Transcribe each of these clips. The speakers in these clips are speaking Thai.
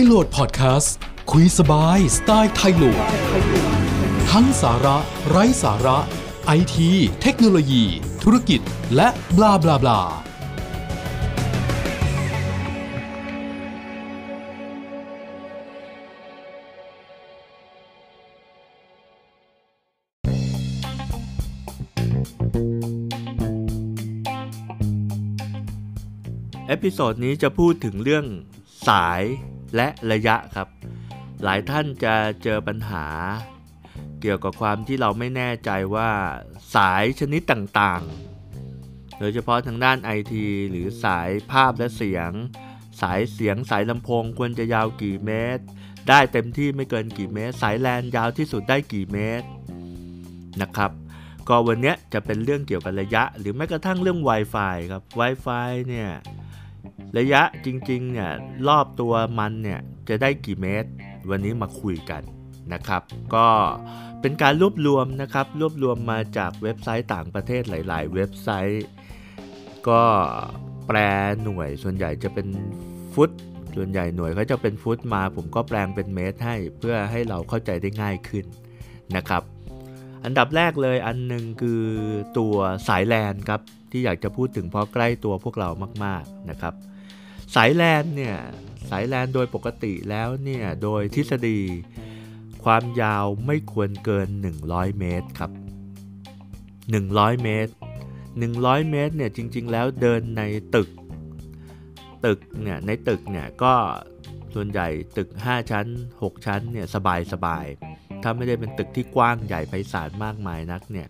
ยโหลดพอดแคสต์คุยสบายสไตล์ไทยโหลด ทั้งสาระ ไร้สาระ ไอที เทคโนโลยี ธุรกิจ และบลาบลาบลาepisode นี้จะพูดถึงเรื่อง สายและระยะครับ หลายท่านจะเจอปัญหา เกี่ยวกับความที่เราไม่แน่ใจว่าสายชนิดต่างๆ โดยเฉพาะทางด้านไอทีหรือสายภาพและเสียง สายเสียงสายลำโพงควรจะยาวกี่เมตร ได้เต็มที่ไม่เกินกี่เมตร สายแลนยาวที่สุดได้กี่เมตรนะครับก็วันนี้จะเป็นเรื่องเกี่ยวกับระยะ หรือแม้กระทั่งเรื่อง Wi-Fi ครับ Wi-Fi เนี่ย ระยะจริงๆเนี่ยรอบตัวมันเนี่ยจะได้กี่เมตร วันนี้มาคุยกันนะครับ ก็เป็นการรวบรวมนะครับ รวบรวมมาจากเว็บไซต์ต่างประเทศหลาย ๆ เว็บไซต์ ก็แปลหน่วยส่วนใหญ่จะเป็นฟุต ส่วนใหญ่หน่วยเขาจะเป็นฟุตมา ผมก็แปลงเป็นเมตรให้เพื่อให้เราเข้าใจได้ง่ายขึ้นนะครับ อันดับแรกเลยอันหนึ่งคือตัวสายแลนครับที่อยากจะพูดถึงเพราะใกล้ตัวพวกเรามากๆนะครับ สายแลนเนี่ยสายแลนโดยปกติแล้วเนี่ยโดยทฤษฎี ความยาวไม่ควรเกิน 100 เมตรครับ 100 เมตร 100 เมตรเนี่ยจริง ๆ แล้วเดินในตึก ตึกเนี่ยในตึกเนี่ยก็ส่วนใหญ่ตึก 5 ชั้น 6 ชั้นเนี่ยสบายสบาย ถ้าไม่ได้เป็นตึกที่กว้างใหญ่ไพศาลมากมายนักเนี่ย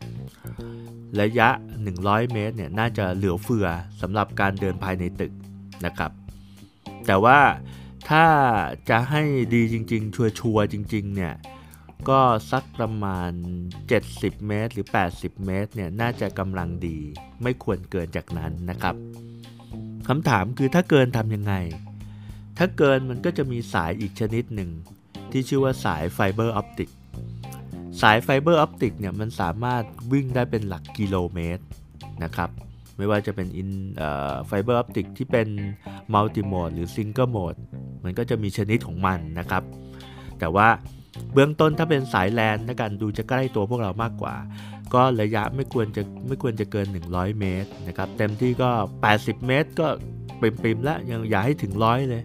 ระยะ 100 เมตรเนี่ยน่าจะเหลือเฟือสำหรับการเดินภายในตึกนะครับ แต่ว่าถ้าจะให้ดีจริง ๆ ชัวร์จริง ๆ เนี่ยก็สักประมาณ 70 เมตร หรือ 80 เมตรเนี่ยน่าจะกำลังดี ไม่ควรเกินจากนั้นนะครับคำถามคือถ้าเกินทำยังไง ถ้าเกินมันก็จะมีสายอีกชนิดหนึ่ง ที่ชื่อว่าสายไฟเบอร์ออปติก สายไฟเบอร์ออปติกเนี่ยมันสามารถวิ่งได้เป็นหลักกิโลเมตรนะครับไม่ว่าจะเป็นอินไฟเบอร์ออปติกที่เป็น multi-mode หรือ single-mode มันก็จะมีชนิดของมันนะครับ แต่ว่าเบื้องต้นถ้าเป็นสายแลนนะกันดูจะใกล้ตัวพวกเรามากกว่า ก็ระยะไม่ควรจะไม่ควรจะเกิน 100 เมตรนะครับเต็มที่ก็ 80 เมตร ก็ปิมๆแล้วยังอย่าให้ถึงร้อยเลย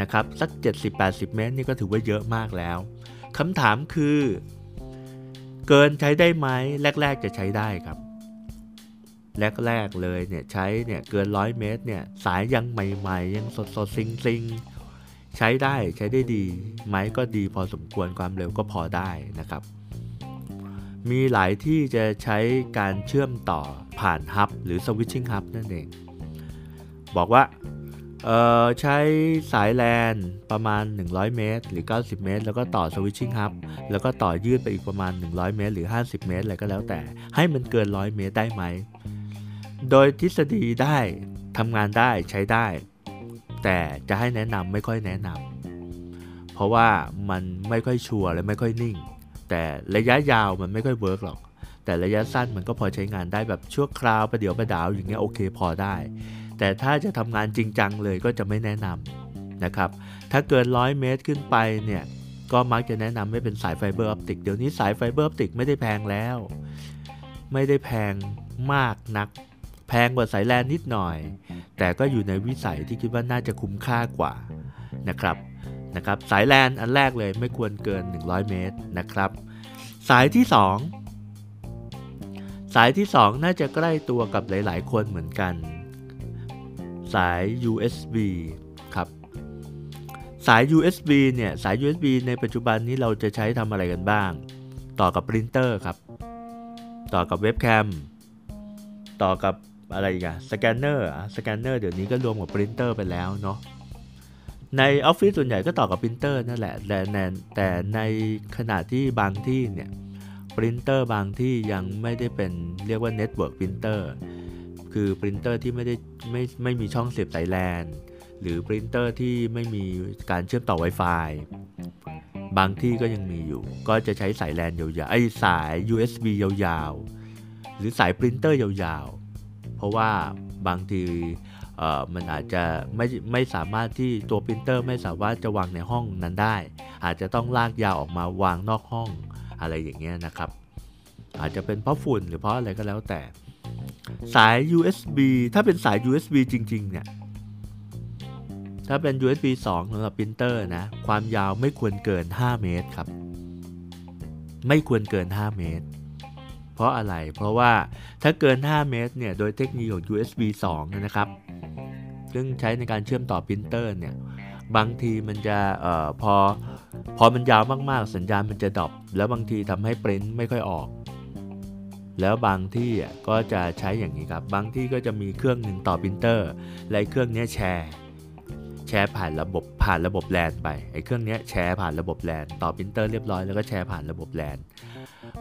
นะครับสัก 70-80 เมตรนี่ก็ถือว่าเยอะมากแล้วคำถามคือ เกินใช้ได้ไหมแรก ๆ จะใช้ได้ครับ แรก ๆ เลยเนี่ยใช้เนี่ยเกินร้อยเมตรเนี่ยสายยังใหม่ ๆ ยังสดๆซิงๆ ใช้ได้ใช้ได้ดีไหมก็ดีพอสมควรความเร็วก็พอได้นะครับ มีหลายที่จะใช้การเชื่อมต่อผ่านฮับหรือสวิตชิ่งฮับนั่นเอง บอกว่า ใช้สายแลนประมาณ 100 เมตร หรือ 90 เมตร แล้วก็ต่อสวิตชิ่งฮับแล้วก็ต่อยืดไปอีกประมาณ 100 เมตร หรือ 50 เมตรอะไรก็แล้วแต่ ให้มันเกิน 100 เมตรได้ไหม โดยทฤษฎีได้ทำงานได้ใช้ได้ แต่จะให้แนะนำไม่ค่อยแนะนำเพราะว่ามันไม่ค่อยชัวร์และไม่ค่อยนิ่ง แต่ระยะยาวมันไม่ค่อย work หรอกแต่ระยะสั้นมันก็พอใช้งานได้แบบชั่วคราวประเดี๋ยวประดาวอย่างเงี้ยโอเคพอได้ แต่ถ้าจะทำงานจริงจังเลยก็จะไม่แนะนำนะครับ ถ้าเกิน 100 เมตรขึ้นไปเนี่ย ก็มักจะแนะนำให้เป็นสายไฟเบอร์ออปติก เดี๋ยวนี้สายไฟเบอร์ออปติกไม่ได้แพงแล้ว ไม่ได้แพงมากนัก แพงกว่าสายแลนนิดหน่อย แต่ก็อยู่ในวิสัยที่คิดว่าน่าจะคุ้มค่ากว่านะครับนะครับ สายแลนอันแรกเลยไม่ควรเกิน 100 เมตรนะครับ สายที่ 2 สายที่ 2 น่าจะใกล้ตัวกับหลาย ๆ คนเหมือนกัน สาย USB ครับ สาย USB เนี่ย สาย USB ในปัจจุบันนี้เราจะใช้ทำอะไรกันบ้าง ต่อกับปรินเตอร์ครับ ต่อกับเว็บแคม ต่อกับอะไรอีกันสแกนเนอร์สแกนเนอร์เดี๋ยวนี้ก็รวมกับปรินเตอร์ไปแล้วเนาะในออฟฟิศส่วนใหญ่ก็ต่อกับปรินเตอร์นั่นแหละแต่แต่ในขณะที่บางที่เนี่ยปรินเตอร์บางที่ยังไม่ได้เป็นเรียกว่า network printer คือปรินเตอร์ที่ไม่ได้ไม่ไม่มีช่องเสียบสายแลนหรือปรินเตอร์ที่ไม่มีการเชื่อมต่อ Wi-Fi บางที่ก็ยังมีอยู่ ก็จะใช้สายแลนยาวๆไอ้สาย USB ยาวๆ หรือสายปรินเตอร์ยาวๆ เพราะว่าบางทีมันอาจจะไม่ไม่สามารถที่ตัวปรินเตอร์ไม่สามารถจะวางในห้องนั้นได้ อาจจะต้องลากยาวออกมาวางนอกห้องอะไรอย่างเงี้ยนะครับ อาจจะเป็นเพราะฝุ่นหรือเพราะอะไรก็แล้วแต่ สาย USB ถ้าเป็นสาย USB จริง ๆ เนี่ย ถ้าเป็น USB 2สำหรับปรินเตอร์นะ ความยาวไม่ควรเกิน 5 เมตรครับ ไม่ควรเกิน 5 เมตร เพราะอะไร เพราะว่าถ้าเกิน 5 เมตรเนี่ย โดยเทคโนโลยีของ USB 2 นะครับ ซึ่งใช้ในการเชื่อมต่อปรินเตอร์เนี่ย บางทีมันจะออพอ พอมันยาวมากๆ สัญญาณมันจะ drop แล้วบางทีทำให้ปริ้นไม่ค่อยออก แล้วบางที่ก็จะใช้อย่างนี้ครับ บางที่ก็จะมีเครื่องหนึ่งต่อปรินเตอร์และเครื่องนี้แชร์แชร์ผ่านระบบผ่านระบบแลนไปไอ้เครื่องนี้แชร์ผ่านระบบแลนต่อปรินเตอร์เรียบร้อยแล้วก็แชร์ผ่านระบบแลน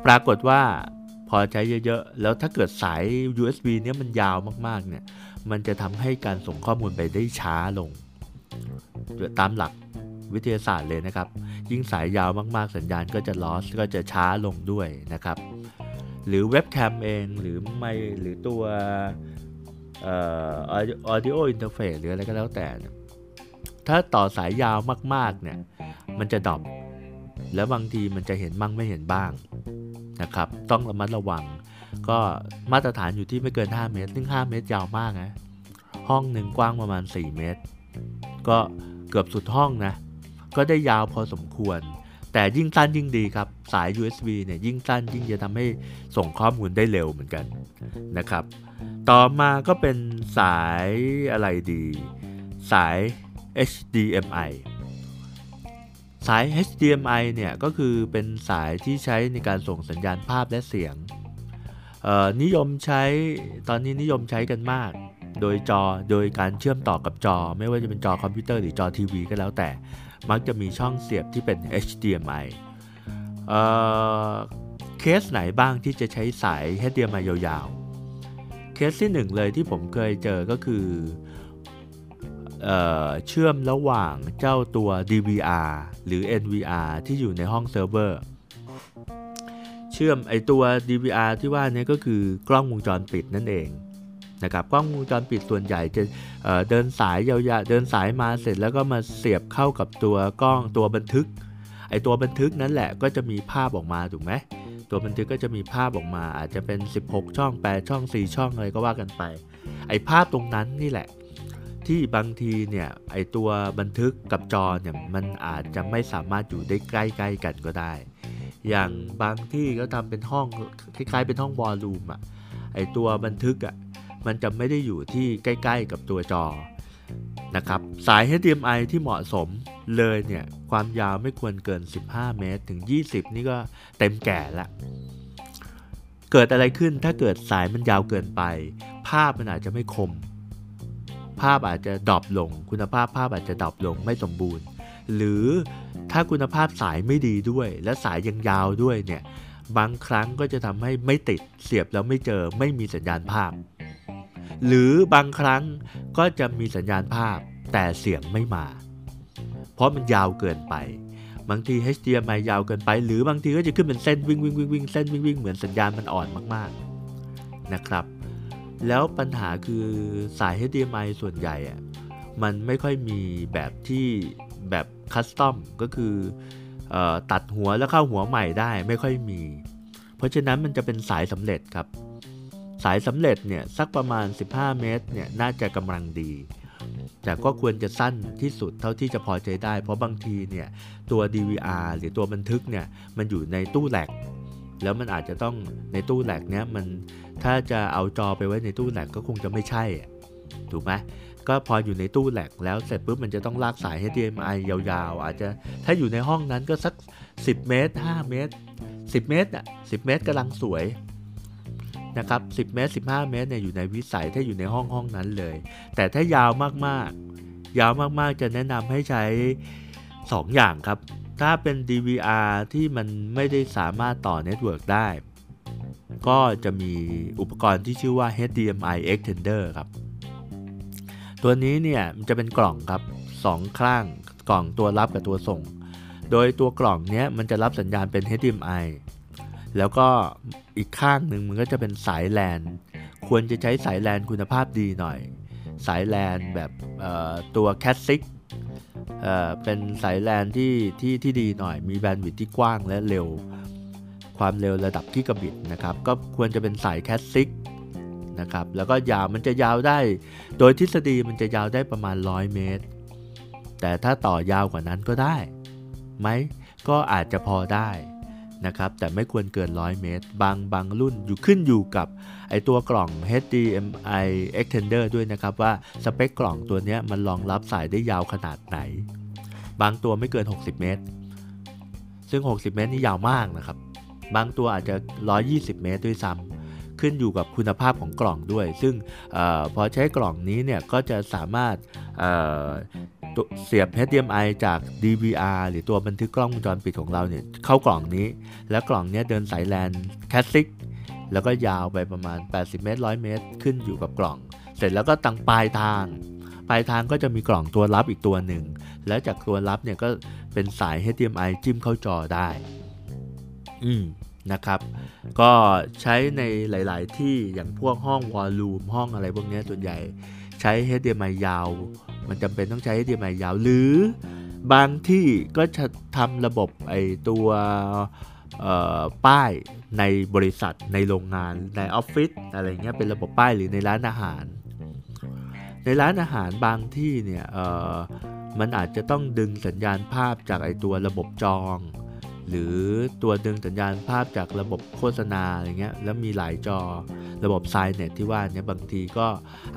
ปรากฏว่าพอใช้เยอะๆ แล้วถ้าเกิดสาย USB เนี้ยมันยาวมากๆเนี่ยมันจะทำให้การส่งข้อมูลไปได้ช้าลง ตามหลักวิทยาศาสตร์เลยนะครับ ยิ่งสายยาวมากๆ สัญญาณก็จะลอสก็จะช้าลงด้วยนะครับ หรือเว็บแคมเองหรือไม่หรือตัวเอ่อ audio interface หรืออะไรก็แล้วแต่ถ้าต่อสายยาวมาก ๆ เนี่ย มันจะดรอปแล้วบางทีมันจะเห็นบ้างไม่เห็นบ้างนะครับ ต้องระมัดระวัง ก็มาตรฐานอยู่ที่ไม่เกิน 5 เมตร ซึ่ง 5 เมตรยาวมากนะ ห้องหนึ่งกว้างประมาณ 4 เมตร ก็เกือบสุดห้องนะ ก็ได้ยาวพอสมควร แต่ยิ่งสั้นยิ่งดีครับ สาย USB เนี่ยยิ่งสั้นยิ่งจะทำให้ส่งข้อมูลได้เร็วเหมือนกันนะครับ ต่อมาก็เป็นสายอะไรดี สาย HDMI สาย HDMI เนี่ยก็คือเป็นสายที่ใช้ในการส่งสัญญาณภาพและเสียง นิยมใช้ตอนนี้นิยมใช้กันมาก โดยจอโดยการเชื่อมต่อกับจอ ไม่ว่าจะเป็นจอคอมพิวเตอร์หรือจอทีวีก็แล้วแต่ มักจะมีช่องเสียบที่เป็น HDMI เอ่อเคสไหนบ้างที่จะใช้สาย HDMI ยาวๆ เคสที่หนึ่งเลยที่ผมเคยเจอก็คือเอเชื่อมระหว่างเจ้าตัว DVR หรือ NVR ที่อยู่ในห้องเซิร์ฟเวอร์ เชื่อมไอตัว DVR ที่ว่านี้ก็คือกล้องวงจรปิดนั่นเอง นะครับกล้องวงจรปิดส่วนใหญ่จะเดินสายยาวๆเดินสายมาเสร็จแล้วก็มาเสียบเข้ากับตัวกล้องตัวบันทึกไอตัวบันทึกนั่นแหละก็จะมีภาพออกมาถูกไหมตัวบันทึกก็จะมีภาพออกมา อาจจะเป็น 16 ช่อง 8 ช่อง 4 ช่องอะไรก็ว่ากันไป ไอภาพตรงนั้นนี่แหละ ที่บางทีเนี่ยไอตัวบันทึกกับจอเนี่ยมันอาจจะไม่สามารถอยู่ได้ใกล้ๆกันก็ได้ อย่างบางที่ก็ทำเป็นห้องคล้ายๆเป็นห้องวอลลุ่มอะไอตัวบันทึกอะ มันจะไม่ได้อยู่ที่ใกล้ ๆ กับตัวจอนะครับสาย HDMI ที่เหมาะสมเลยเนี่ยความยาวไม่ควรเกิน 15 เมตรถึง 20 นี่ก็เต็มแก่ละเกิดอะไรขึ้นถ้าเกิดสายมันยาวเกินไป ภาพมันอาจจะไม่คม ภาพอาจจะ drop ลง คุณภาพภาพอาจจะ drop ลงไม่สมบูรณ์ หรือถ้าคุณภาพสายไม่ดีด้วย และสายยังยาวด้วยเนี่ยบางครั้งก็จะทำให้ไม่ติดเสียบแล้วไม่เจอไม่มีสัญญาณภาพ หรือบางครั้งก็จะมีสัญญาณภาพแต่เสียงไม่มา เพราะมันยาวเกินไป บางที HDMI ยาวเกินไป หรือบางทีก็จะขึ้นเป็นเส้นวิ่งวิ่งวิ่งวิ่งเส้นวิ่งวิ่งเหมือนสัญญาณมันอ่อนมากๆนะครับ แล้วปัญหาคือสาย HDMI ส่วนใหญ่อะมันไม่ค่อยมีแบบที่แบบคัสตอมก็คืออตัดหัวแล้วเข้าหัวใหม่ได้ไม่ค่อยมี เพราะฉะนั้นมันจะเป็นสายสำเร็จครับ สายสำเร็จเนี่ยสักประมาณ 15 เมตรเนี่ยน่าจะกำลังดี แต่ก็ควรจะสั้นที่สุดเท่าที่จะพอใจได้ เพราะบางทีเนี่ยตัว DVR หรือตัวบันทึกเนี่ยมันอยู่ในตู้แหลก แล้วมันอาจจะต้องในตู้แหลกเนี้ยมันถ้าจะเอาจอไปไว้ในตู้แหลกก็คงจะไม่ใช่ ถูกไหมก็พออยู่ในตู้แหลกแล้วเสร็จปุ๊บมันจะต้องลากสาย HDMI ยาวๆ อาจจะถ้าอยู่ในห้องนั้นก็สัก 10 เมตร 5 เมตร 10 เมตรอะ10 เมตรกำลังสวย นะครับ10 เมตร 15 เมตรเนี่ยอยู่ในวิสัยถ้าอยู่ในห้องห้องนั้นเลย แต่ถ้ายาวมากๆ ยาวมากๆจะแนะนำให้ใช้ 2 อย่างครับ ถ้าเป็น DVR ที่มันไม่ได้สามารถต่อ network ได้ ก็จะมีอุปกรณ์ที่ชื่อว่า HDMI extender ครับ ตัวนี้เนี่ยมันจะเป็นกล่องครับ 2 ข้างกล่องตัวรับกับตัวส่ง โดยตัวกล่องเนี้ยมันจะรับสัญญาณเป็น HDMI แล้วก็อีกข้างหนึ่งมันก็จะเป็นสายแลนควรจะใช้สายแลนคุณภาพดีหน่อย สายแลนแบบตัว Cat 6เอ่อเป็นสายแลนที่ที่ที่ดีหน่อย มีแบนด์วิดที่กว้างและเร็ว ความเร็วระดับกิกะบิตนะครับ ก็ควรจะเป็นสาย Cat 6นะครับ แล้วก็ยาวมันจะยาวได้ โดยทฤษฎีมันจะยาวได้ประมาณ 100 เมตร แต่ถ้าต่อยาวกว่านั้นก็ได้ไหมก็อาจจะพอได้ นะครับ แต่ไม่ควรเกิน 100 เมตร บางบางรุ่นอยู่ขึ้นอยู่กับไอตัวกล่อง HDMI extender ด้วยนะครับว่าสเปคกล่องตัวนี้มันรองรับสายได้ยาวขนาดไหน บางตัวไม่เกิน 60 เมตร ซึ่ง 60 เมตรนี่ยาวมากนะครับ บางตัวอาจจะ 120 เมตรด้วยซ้ำขึ้นอยู่กับคุณภาพของกล่องด้วย ซึ่งอพอใช้กล่องนี้เนี่ยก็จะสามารถ เสียบ HDMI จาก DVR หรือตัวบันทึกกล้องวงจรปิดของเราเนี่ยเข้ากล่องนี้ แล้วกล่องนี้เดินสายแลน CAT 6แล้วก็ยาวไปประมาณ 80 เมตร 100 เมตร ขึ้นอยู่กับกล่อง เสร็จแล้วก็ทางปลายทาง ปลายทางก็จะมีกล่องตัวรับอีกตัวหนึ่ง แล้วจากตัวรับเนี่ยก็เป็นสาย HDMI จิ้มเข้าจอได้ อืมนะครับ ก็ใช้ในหลาย ๆ ที่อย่างพวกห้องวอลลุ่มห้องอะไรพวกนี้ส่วนใหญ่ใช้ HDMI ยาว มันจำเป็นต้องใช้ HDMI ยาวหรือบางที่ก็จะทำระบบไอตัวป้ายในบริษัทในโรงงานในออฟฟิศอะไรเงี้ยเป็นระบบป้ายหรือในร้านอาหาร ในร้านอาหารบางที่เนี่ยมันอาจจะต้องดึงสัญญาณภาพจากไอตัวระบบจอง หรือตัวดึงสัญญาณภาพจากระบบโฆษณาอะไรเงี้ยแล้วมีหลายจอระบบไซเน็ตที่ว่าเนี่ยบางทีก็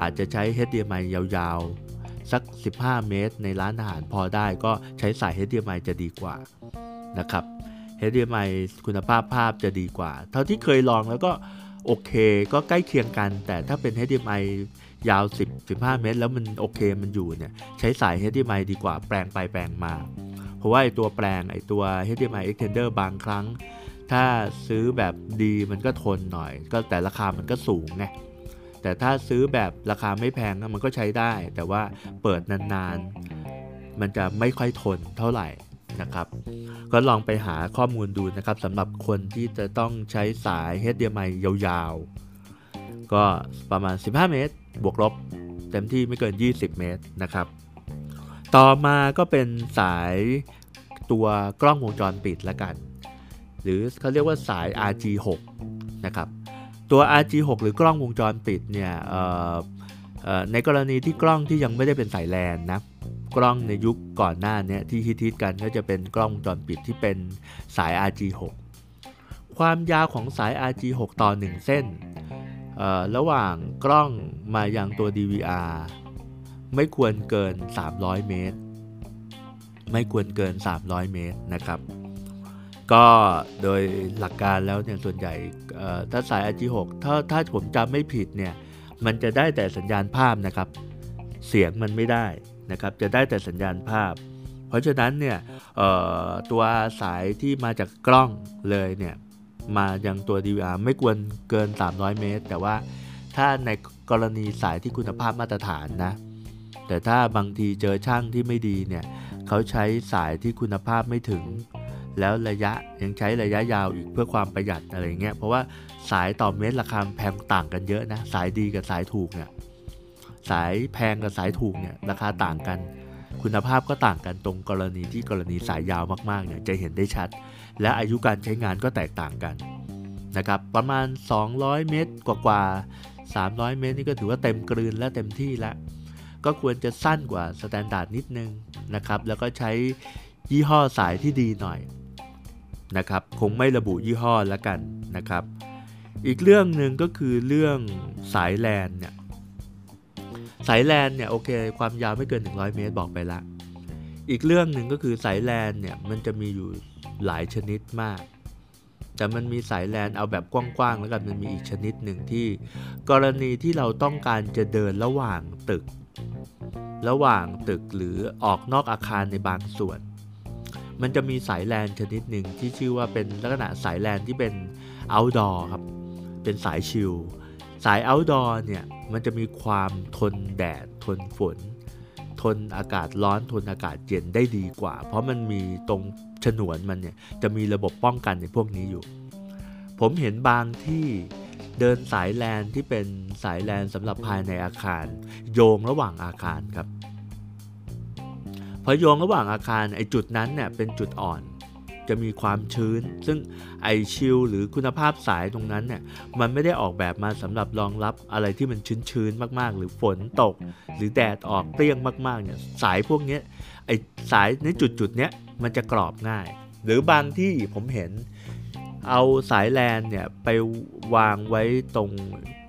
อาจจะใช้ HDMI ยาวๆ สัก 15 เมตร ในร้านอาหารพอได้ก็ใช้สาย HDMI จะดีกว่านะครับ HDMI คุณภาพภาพจะดีกว่า เท่าที่เคยลองแล้วก็โอเค ก็ใกล้เคียงกัน แต่ถ้าเป็น HDMI ยาว 10 15 เมตร แล้วมันโอเคมันอยู่เนี่ยใช้สาย HDMI ดีกว่าแปลงไปแปลงมา เพราะว่าไอตัวแปลงไอตัว HDMI extender บางครั้ง ถ้าซื้อแบบดีมันก็ทนหน่อย ก็แต่ราคามันก็สูงไง แต่ถ้าซื้อแบบราคาไม่แพงมันก็ใช้ได้ แต่ว่าเปิดนานๆ มันจะไม่ค่อยทนเท่าไหร่นะครับ ก็ลองไปหาข้อมูลดูนะครับสำหรับคนที่จะต้องใช้สาย HDMI ยาวๆ ก็ประมาณ 15 เมตร บวกลบเต็มที่ไม่เกิน 20 เมตรนะครับ ต่อมาก็เป็นสายตัวกล้องวงจรปิดละกัน หรือเขาเรียกว่าสาย RG6 นะครับ ตัว RG6 หรือกล้องวงจรปิดเนี่ยในกรณีที่กล้องที่ยังไม่ได้เป็นสายแลนนะกล้องในยุคก่อนหน้านี้ที่ฮิตๆกันก็จะเป็นกล้องวงจรปิดที่เป็นสาย RG6 ความยาวของสาย RG6 ต่อ 1 เส้น ระหว่างกล้องมายังตัว DVR ไม่ควรเกิน 300 เมตร ไม่ควรเกิน 300 เมตรนะครับ ก็โดยหลักการแล้วเนี่ยส่วนใหญ่ถ้าสาย RG6 ถ้าถ้าผมจำไม่ผิดเนี่ยมันจะได้แต่สัญญาณภาพนะครับ เสียงมันไม่ได้นะครับจะได้แต่สัญญาณภาพ เพราะฉะนั้นเนี่ยตัวสายที่มาจากกล้องเลยเนี่ยมายังตัว DVR ไม่ควรเกิน 300 เมตร แต่ว่าถ้าในกรณีสายที่คุณภาพมาตรฐานนะแต่ถ้าบางทีเจอช่างที่ไม่ดีเนี่ยเขาใช้สายที่คุณภาพไม่ถึง แล้วระยะยังใช้ระยะยาวอีกเพื่อความประหยัดอะไรเงี้ยเพราะว่าสายต่อเมตรราคาแพงต่างกันเยอะนะสายดีกับสายถูกเนี่ยสายแพงกับสายถูกเนี่ยราคาต่างกัน คุณภาพก็ต่างกันตรงกรณีที่กรณีสายยาวมากๆเนี่ยจะเห็นได้ชัด และอายุการใช้งานก็แตกต่างกันนะครับประมาณ 200 เมตรกว่าๆ300 เมตรนี่ก็ถือว่าเต็มกลืนและเต็มที่แล้วก็ควรจะสั้นกว่า standard นิดนึงนะครับแล้วก็ใช้ยี่ห้อสายที่ดีหน่อย นะครับคงไม่ระบุยี่ห้อแล้วกันนะครับ อีกเรื่องหนึ่งก็คือเรื่องสายแลนเนี่ยสายแลนเนี่ยโอเคความยาวไม่เกิน 100 เมตรบอกไปละ อีกเรื่องหนึ่งก็คือสายแลนเนี่ยมันจะมีอยู่หลายชนิดมาก แต่มันมีสายแลนเอาแบบกว้างๆแล้วกันมันมีอีกชนิดหนึ่งที่ กรณีที่เราต้องการจะเดินระหว่างตึก ระหว่างตึกหรือออกนอกอาคารในบางส่วน มันจะมีสายแลนชนิดหนึ่งที่ชื่อว่าเป็นลักษณะสายแลนที่เป็น outdoor ครับ เป็นสายชิลสาย outdoor เนี่ยมันจะมีความทนแดดทนฝน ทนอากาศร้อนทนอากาศเย็นได้ดีกว่า เพราะมันมีตรงฉนวนมันเนี่ยจะมีระบบป้องกันในพวกนี้อยู่ ผมเห็นบางที่เดินสายแลนที่เป็นสายแลนสำหรับภายในอาคาร โยงระหว่างอาคารครับ พอโยงระหว่างอาคารไอจุดนั้นเนี่ยเป็นจุดอ่อน จะมีความชื้น ซึ่งไอชิลหรือคุณภาพสายตรงนั้นเนี่ยมันไม่ได้ออกแบบมาสำหรับรองรับอะไรที่มันชื้นๆมากๆ หรือฝนตก หรือแดดออกเปรี้ยงมากๆเนี่ยสายพวกนี้ไอสายในจุดๆเนี้ยมันจะกรอบง่าย หรือบางที่ผมเห็นเอาสายแลนเนี่ยไปวางไว้ตรง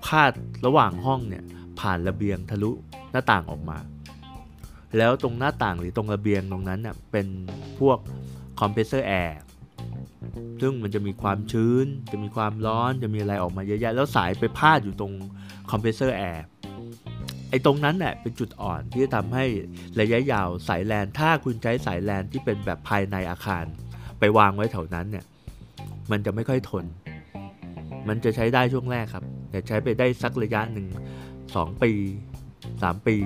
พาดระหว่างห้องเนี่ยผ่านระเบียงทะลุหน้าต่างออกมา แล้วตรงหน้าต่างหรือตรงระเบียงตรงนั้นเน่ยเป็นพวกคอมเพรสเซอร์แอร์ซึ่งมันจะมีความชื้น จะมีความร้อน จะมีอะไรออกมาเยอะแยะ แล้วสายไปพาดอยู่ตรงคอมเพรสเซอร์แอร์ ไอ้ตรงนั้นเน่ยเป็นจุดอ่อนที่จะทำให้ระยะยาวสายแลน ถ้าคุณใช้สายแลนที่เป็นแบบภายในอาคาร ไปวางไว้แถวนั้นเนี่ย มันจะไม่ค่อยทน มันจะใช้ได้ช่วงแรกครับ แต่ใช้ไปได้สักระยะหนึ่ง2ปี 3 ปี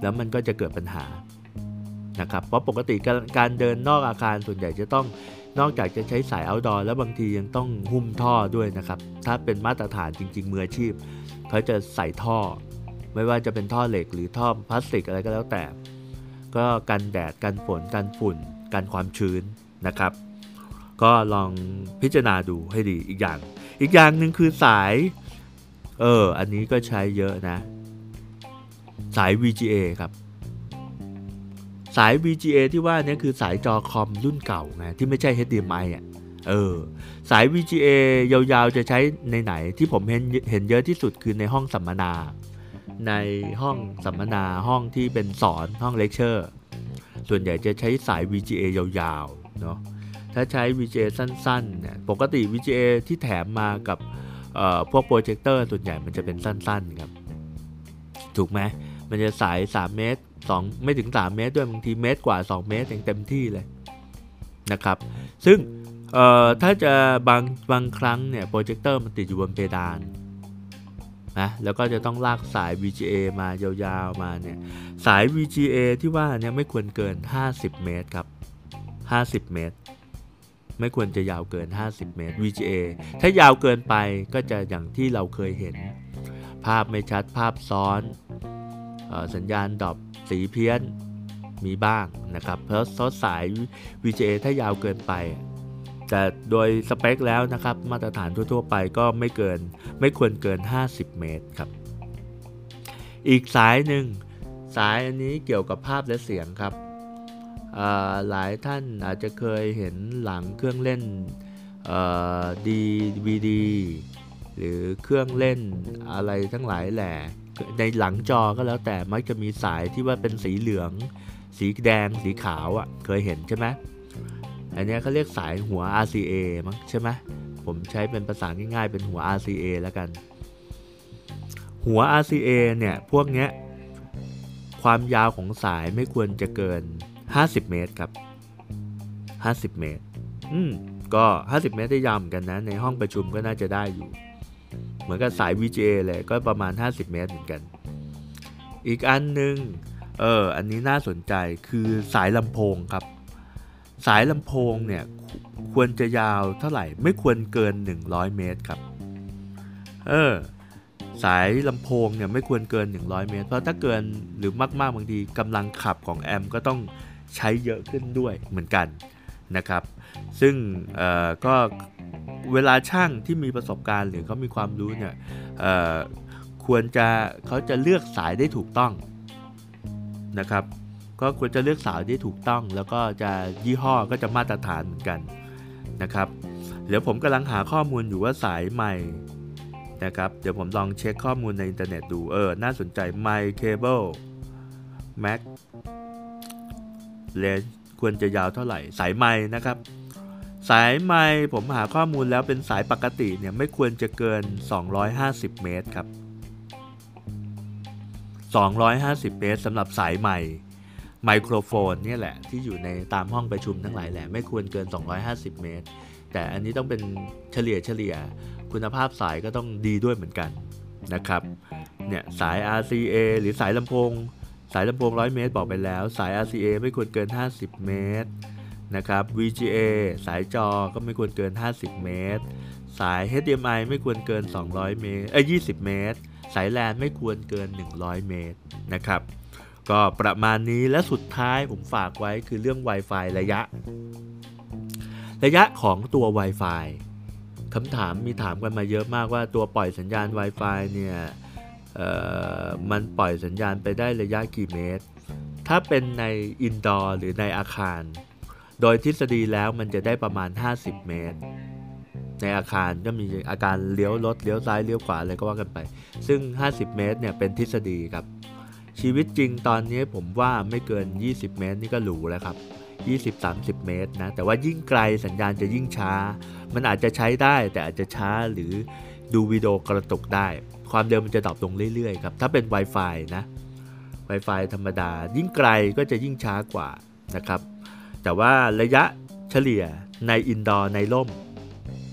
แล้วมันก็จะเกิดปัญหานะครับเพราะปกติการเดินนอกอาคารส่วนใหญ่จะต้องนอกจากจะใช้สาย outdoor แล้วบางทียังต้องหุ้มท่อด้วยนะครับ ถ้าเป็นมาตรฐานจริง ๆ มืออาชีพ เขาจะใส่ท่อ ไม่ว่าจะเป็นท่อเหล็กหรือท่อพลาสติกอะไรก็แล้วแต่ ก็กันแดดกันฝนกันฝุ่น กันความชื้นนะครับ ก็ลองพิจารณาดูให้ดีอีกอย่าง อีกอย่างหนึ่งคือสาย เออ อันนี้ก็ใช้เยอะนะ สาย VGA ครับ สาย VGA ที่ว่านี่คือสายจอคอมรุ่นเก่าไงที่ไม่ใช่ HDMI อะเออสาย VGA ยาวๆจะใช้ในไหนที่ผมเห็นเห็นเยอะที่สุดคือในห้องสัมมนา ในห้องสัมมนาห้องที่เป็นสอนห้องเลคเชอร์ส่วนใหญ่จะใช้สาย VGA ยาวๆเนาะถ้าใช้ VGA สั้นๆเนี่ยปกติ VGA ที่แถมมากับพวกโปรเจคเตอร์ส่วนใหญ่มันจะเป็นสั้นๆครับ ถูกไหม มันจะสาย 3 เมตร 2 ไม่ถึง 3 เมตรด้วยบางทีเมตรกว่า 2 เมตรเต็มที่เลยนะครับ ซึ่งถ้าจะบางบางครั้งเนี่ยโปรเจคเตอร์มันติดอยู่บนเพดานนะแล้วก็จะต้องลากสาย VGA มายาวๆมาเนี่ยสาย VGA ที่ว่าเนี่ยไม่ควรเกิน 50 เมตรครับ 50 เมตร ไม่ควรจะยาวเกิน 50 เมตร VGA ถ้ายาวเกินไปก็จะอย่างที่เราเคยเห็น ภาพไม่ชัดภาพซ้อน สัญญาณดรอปสีเพี้ยนมีบ้างนะครับเพราะซอสสาย VGA ถ้ายาวเกินไป แต่โดยสเปคแล้วนะครับมาตรฐานทั่วๆไปก็ไม่เกินไม่ควรเกิน 50 เมตรครับ อีกสายหนึ่งสายอันนี้เกี่ยวกับภาพและเสียงครับหลายท่านอาจจะเคยเห็นหลังเครื่องเล่นดีวีดีหรือเครื่องเล่นอะไรทั้งหลายแหละ ในหลังจอก็แล้วแต่มักจะมีสายที่ว่าเป็นสีเหลือง สีแดง สีขาวอะ่ะ เคยเห็นใช่ไหมอันนี้เขาเรียกสายหัว RCA มั้งใช่ไหมผมใช้เป็นภาษาง่ายๆ เป็นหัว RCA แล้วกัน หัว RCA เนี่ย พวกเนี้ย ความยาวของสายไม่ควรจะเกิน 50 เมตรครับ 50 เมตร อืมก็ 50 เมตรได้ยาวเหมือนกันนะ ในห้องประชุมก็น่าจะได้อยู่ เหมือนกับสาย VGA เลยก็ประมาณ 50 เมตรเหมือนกัน อีกอันหนึ่งเอออันนี้น่าสนใจคือสายลำโพงครับ สายลำโพงเนี่ยควรจะยาวเท่าไหร่ไม่ควรเกิน 100 เมตรครับ เออสายลำโพงเนี่ยไม่ควรเกิน 100 เมตร เพราะถ้าเกินหรือมากๆบางทีกำลังขับของแอมก็ต้องใช้เยอะขึ้นด้วยเหมือนกันนะครับ ซึ่งก็ เวลาช่างที่มีประสบการณ์หรือเขามีความรู้เนี่ยควรจะเขาจะเลือกสายได้ถูกต้องนะครับ ก็ควรจะเลือกสายได้ถูกต้อง แล้วก็จะยี่ห้อก็จะมาตรฐานเหมือนกันนะครับเดี๋ยวผมกำลังหาข้อมูลอยู่ว่าสายใหม่นะครับเดี๋ยวผมลองเช็คข้อมูลในอินเทอร์เน็ตดูเออน่าสนใจ My Cable Mac เลนควรจะยาวเท่าไหร่สายไม้นะครับ สายไม้ผมหาข้อมูลแล้วเป็นสายปกติเนี่ยไม่ควรจะเกิน 250 เมตรครับ 250 เมตรสำหรับสายไม้ไมโครโฟนนี่แหละที่อยู่ในตามห้องประชุมทั้งหลายแหละไม่ควรเกิน 250 เมตร แต่อันนี้ต้องเป็นเฉลี่ยเฉลี่ยคุณภาพสายก็ต้องดีด้วยเหมือนกันนะครับเนี่ยสาย RCA หรือสายลำโพง สายลำโพง 100 เมตรบอกไปแล้ว สาย RCA ไม่ควรเกิน 50 เมตร นะครับ VGA สายจอก็ไม่ควรเกิน 50 เมตร สาย HDMI ไม่ควรเกิน 200 เมตรเอ้ย20 เมตร สายแลนไม่ควรเกิน 100 เมตรนะครับ ก็ประมาณนี้และสุดท้ายผมฝากไว้คือเรื่อง Wi-Fi ระยะ ระยะของตัว Wi-Fi คำถามมีถามกันมาเยอะมากว่าตัวปล่อยสัญญาณ Wi-Fi เนี่ยมันปล่อยสัญญาณไปได้ระยะกี่เมตร ถ้าเป็นใน indoor หรือในอาคาร โดยทฤษฎีแล้วมันจะได้ประมาณ 50 เมตร ในอาคารก็มีอาการเลี้ยวลดเลี้ยวซ้ายเลี้ยวขวาอะไรก็ว่ากันไป ซึ่ง 50 เมตรเนี่ยเป็นทฤษฎีครับ ชีวิตจริงตอนนี้ผมว่าไม่เกิน 20 เมตรนี่ก็หรูแล้วครับ20-30 เมตรนะ แต่ว่ายิ่งไกลสัญญาณจะยิ่งช้า มันอาจจะใช้ได้แต่อาจจะช้าหรือดูวิดีโอกระตุกได้ ความเร็วมันจะ drop ลงเรื่อยๆครับ ถ้าเป็น Wi-Fi นะ Wi-Fi ธรรมดา ยิ่งไกลก็จะยิ่งช้ากว่านะครับ แต่ว่าระยะเฉลี่ยใน indoor ในร่ม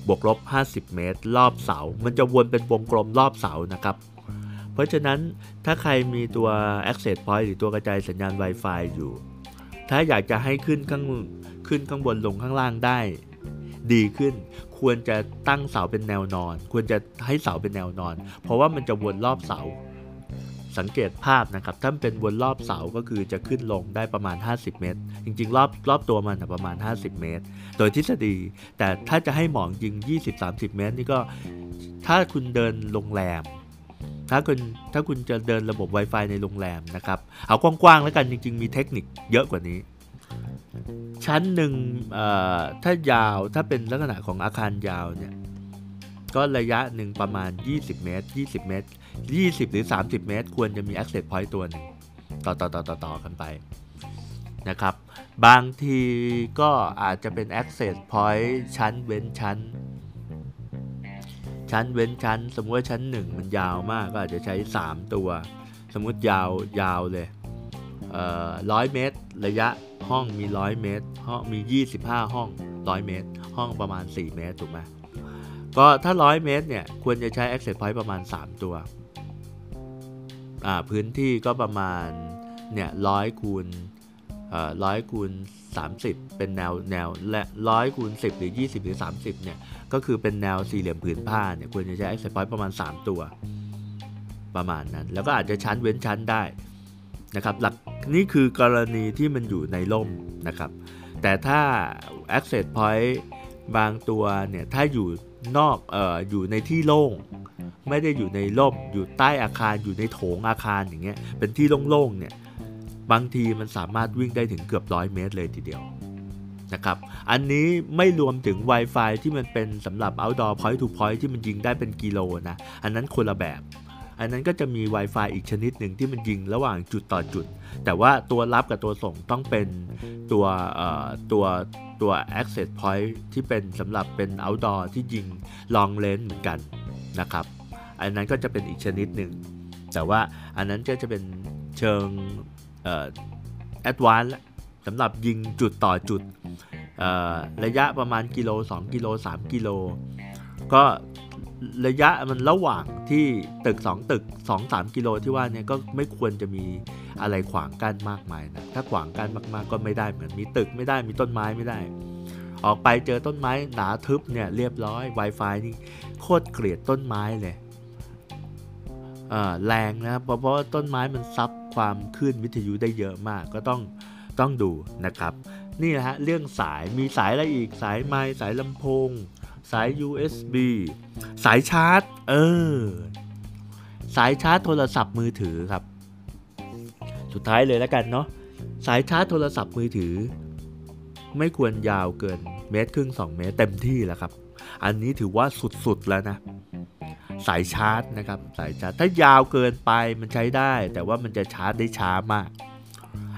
บวกลบ 50 เมตร รอบเสา มันจะวนเป็นวงกลมรอบเสานะครับ เพราะฉะนั้นถ้าใครมีตัว access point หรือตัวกระจายสัญญาณ Wi-Fi อยู่ ถ้าอยากจะให้ขึ้นข้างขึ้นข้างบนลงข้างล่างได้ ดีขึ้นควรจะตั้งเสาเป็นแนวนอน ควรจะให้เสาเป็นแนวนอน เพราะว่ามันจะวนรอบเสา สังเกตภาพนะครับถ้าเป็นวนรอบเสาก็คือจะขึ้นลงได้ประมาณ 50 เมตร จริงๆ รอบรอบตัวมันประมาณ 50 เมตร โดยทฤษฎี แต่ถ้าจะให้หมองจริง 20-30 เมตร นี่ก็ถ้าคุณเดินโรงแรม ถ้าคุณถ้าคุณจะเดินระบบ Wi-Fi ในโรงแรมนะครับ เอากว้างๆแล้วกันจริง ๆ มีเทคนิคเยอะกว่านี้ชั้นหนึ่งถ้ายาวถ้าเป็นลักษณะของอาคารยาวเนี่ยก็ระยะหนึ่งประมาณ 20 เมตร 20 เมตร 20 หรือ 30 เมตร ควรจะมี access point ตัวหนึ่งต่อต่อต่อต่อต่อกันไปนะครับ บางทีก็อาจจะเป็น access point ชั้นเว้นชั้น ชั้นเว้นชั้น สมมติว่าชั้น 1 มันยาวมากก็อาจจะใช้ 3 ตัว สมมติยาวยาวเลยร้อยเมตร ระยะห้องมี 100 เมตรห้องมี 25 ห้อง 100 เมตร ห้องประมาณ 4 เมตรถูกไหม ก็ถ้า 100 เมตรเนี่ยควรจะใช้ access point ประมาณ 3 ตัวอ่าพื้นที่ก็ประมาณเนี่ยร้อยคูณร้อยคูณ30 เป็นแนวแนวและร้อยคูณ10 หรือ 20 หรือ 30เนี่ยก็คือเป็นแนวสี่เหลี่ยมผืนผ้าเนี่ยควรจะใช้ access point ประมาณ 3 ตัว ประมาณนั้น แล้วก็อาจจะชั้นเว้นชั้นได้นะครับหลักนี่คือกรณีที่มันอยู่ในร่มนะครับ แต่ถ้า access point บางตัวเนี่ยถ้าอยู่ นอกเอ่ออยู่ในที่โล่งไม่ได้อยู่ในร่มอยู่ใต้อาคารอยู่ในโถงอาคารอย่างเงี้ยเป็นที่โล่งๆเนี่ยบางทีมันสามารถวิ่งได้ถึงเกือบร้อยเมตรเลยทีเดียวนะครับอันนี้ไม่รวมถึง Wi-Fi ที่มันเป็นสำหรับ outdoor point to point ที่มันยิงได้เป็นกิโลนะอันนั้นคนละแบบ อันนั้นก็จะมี Wi-Fi อีกชนิดหนึ่งที่มันยิงระหว่างจุดต่อจุด แต่ว่าตัวรับกับตัวส่งต้องเป็นตัวตัวตัว access point ที่เป็นสำหรับเป็น outdoor ที่ยิง long range เหมือนกันนะครับ อันนั้นก็จะเป็นอีกชนิดหนึ่ง แต่ว่าอันนั้นก็จะเป็นเชิง advanced สำหรับยิงจุดต่อจุด ระยะประมาณกิโล 2 กิโล 3 กิโล ก็ ระยะมันระหว่างที่ตึก 2 ตึก 2-3 กิโลที่ว่าเนี่ยก็ไม่ควรจะมีอะไรขวางกั้นมากมายนะถ้าขวางกั้นมากๆก็ไม่ได้เหมือนมีตึกไม่ได้มีต้นไม้ไม่ได้ ออกไปเจอต้นไม้หนาทึบเนี่ยเรียบร้อย Wi-Fi นี่โคตรเกลียดต้นไม้เลยแรงนะเพราะเพราะต้นไม้มันซับความคลื่นวิทยุได้เยอะมากก็ต้องต้องดูนะครับ นี่นะฮะเรื่องสายมีสายอะไรอีกสายไม้สายลำโพง สาย USB สายชาร์จ เออ สายชาร์จโทรศัพท์มือถือครับ สุดท้ายเลยแล้วกันเนาะ สายชาร์จโทรศัพท์มือถือ ไม่ควรยาวเกินเมตรครึ่ง 2 เมตรเต็มที่แล้วครับ อันนี้ถือว่าสุดๆแล้วนะ สายชาร์จนะครับ สายชาร์จ ถ้ายาวเกินไปมันใช้ได้ แต่ว่ามันจะชาร์จได้ช้ามาก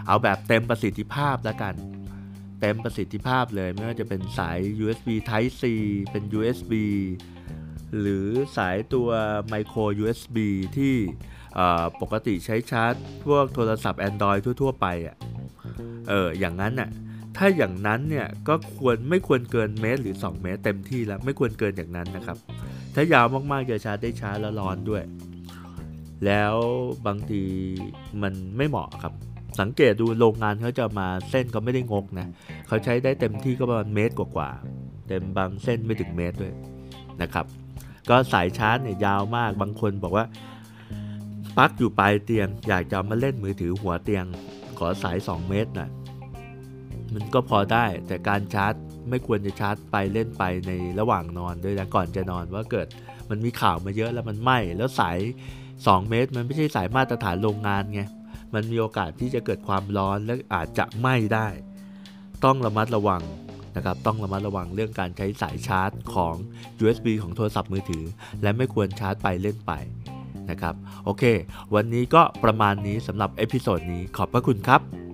เอาแบบเต็มประสิทธิภาพแล้วกัน เต็มประสิทธิภาพเลยไม่ว่าจะเป็นสาย USB Type C เป็น USB หรือสายตัว Micro USB ที่ปกติใช้ชาร์จ พวกโทรศัพท์ Android ทั่ว ๆ ไปอะเอออย่างนั้นน่ะถ้าอย่างนั้นเนี่ยก็ควรไม่ควรเกินเมตรหรือ 2 เมตรเต็มที่แล้วไม่ควรเกินอย่างนั้นนะครับ ถ้ายาวมากๆจะชาร์จได้ช้าแล้วร้อนด้วย แล้วบางทีมันไม่เหมาะครับ สังเกตดูโรงงานเขาจะมาเส้นก็ไม่ได้งกนะเขาใช้ได้เต็มที่ก็ประมาณเมตรกว่าๆเต็มบางเส้นไม่ถึงเมตรด้วยนะครับ ก็สายชาร์จเนี่ยยาวมากบางคนบอกว่าปลั๊กอยู่ปลายเตียง อยากจะมาเล่นมือถือหัวเตียง ขอสาย 2 เมตรนะมันก็พอได้แต่การชาร์จไม่ควรจะชาร์จไปเล่นไปในระหว่างนอนด้วยนะก่อนจะนอนว่าเกิดมันมีข่าวมาเยอะแล้วมันไหม้แล้วสาย 2 เมตร มันไม่ใช่สายมาตรฐานโรงงานไง มันมีโอกาสที่จะเกิดความร้อนและอาจจะไหม้ได้ ต้องระมัดระวังนะครับต้องระมัดระวังเรื่องการใช้สายชาร์จของ USB ของโทรศัพท์มือถือ และไม่ควรชาร์จไปเล่นไปนะครับ โอเค วันนี้ก็ประมาณนี้สำหรับเอพิโซดนี้ขอบพระคุณครับ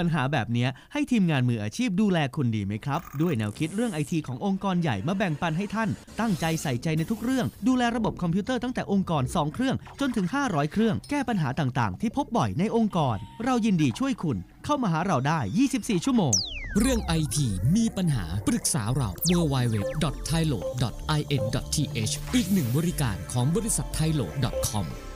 ปัญหาแบบนี้ให้ทีมงานมืออาชีพดูแลคุณดีไหมครับ ด้วยแนวคิดเรื่องไอทีขององค์กรใหญ่มาแบ่งปันให้ท่าน ตั้งใจใส่ใจในทุกเรื่อง ดูแลระบบคอมพิวเตอร์ตั้งแต่องค์กร 2 เครื่อง จนถึง 500 เครื่อง แก้ปัญหาต่างๆ ที่พบบ่อยในองค์กร เรายินดีช่วยคุณ เข้ามาหาเราได้ 24 ชั่วโมง เรื่องไอทีมีปัญหาปรึกษาเรา w w w t h a i l o i n t h อีกหนึ่งบริการของบริษัท t h a i l o c o m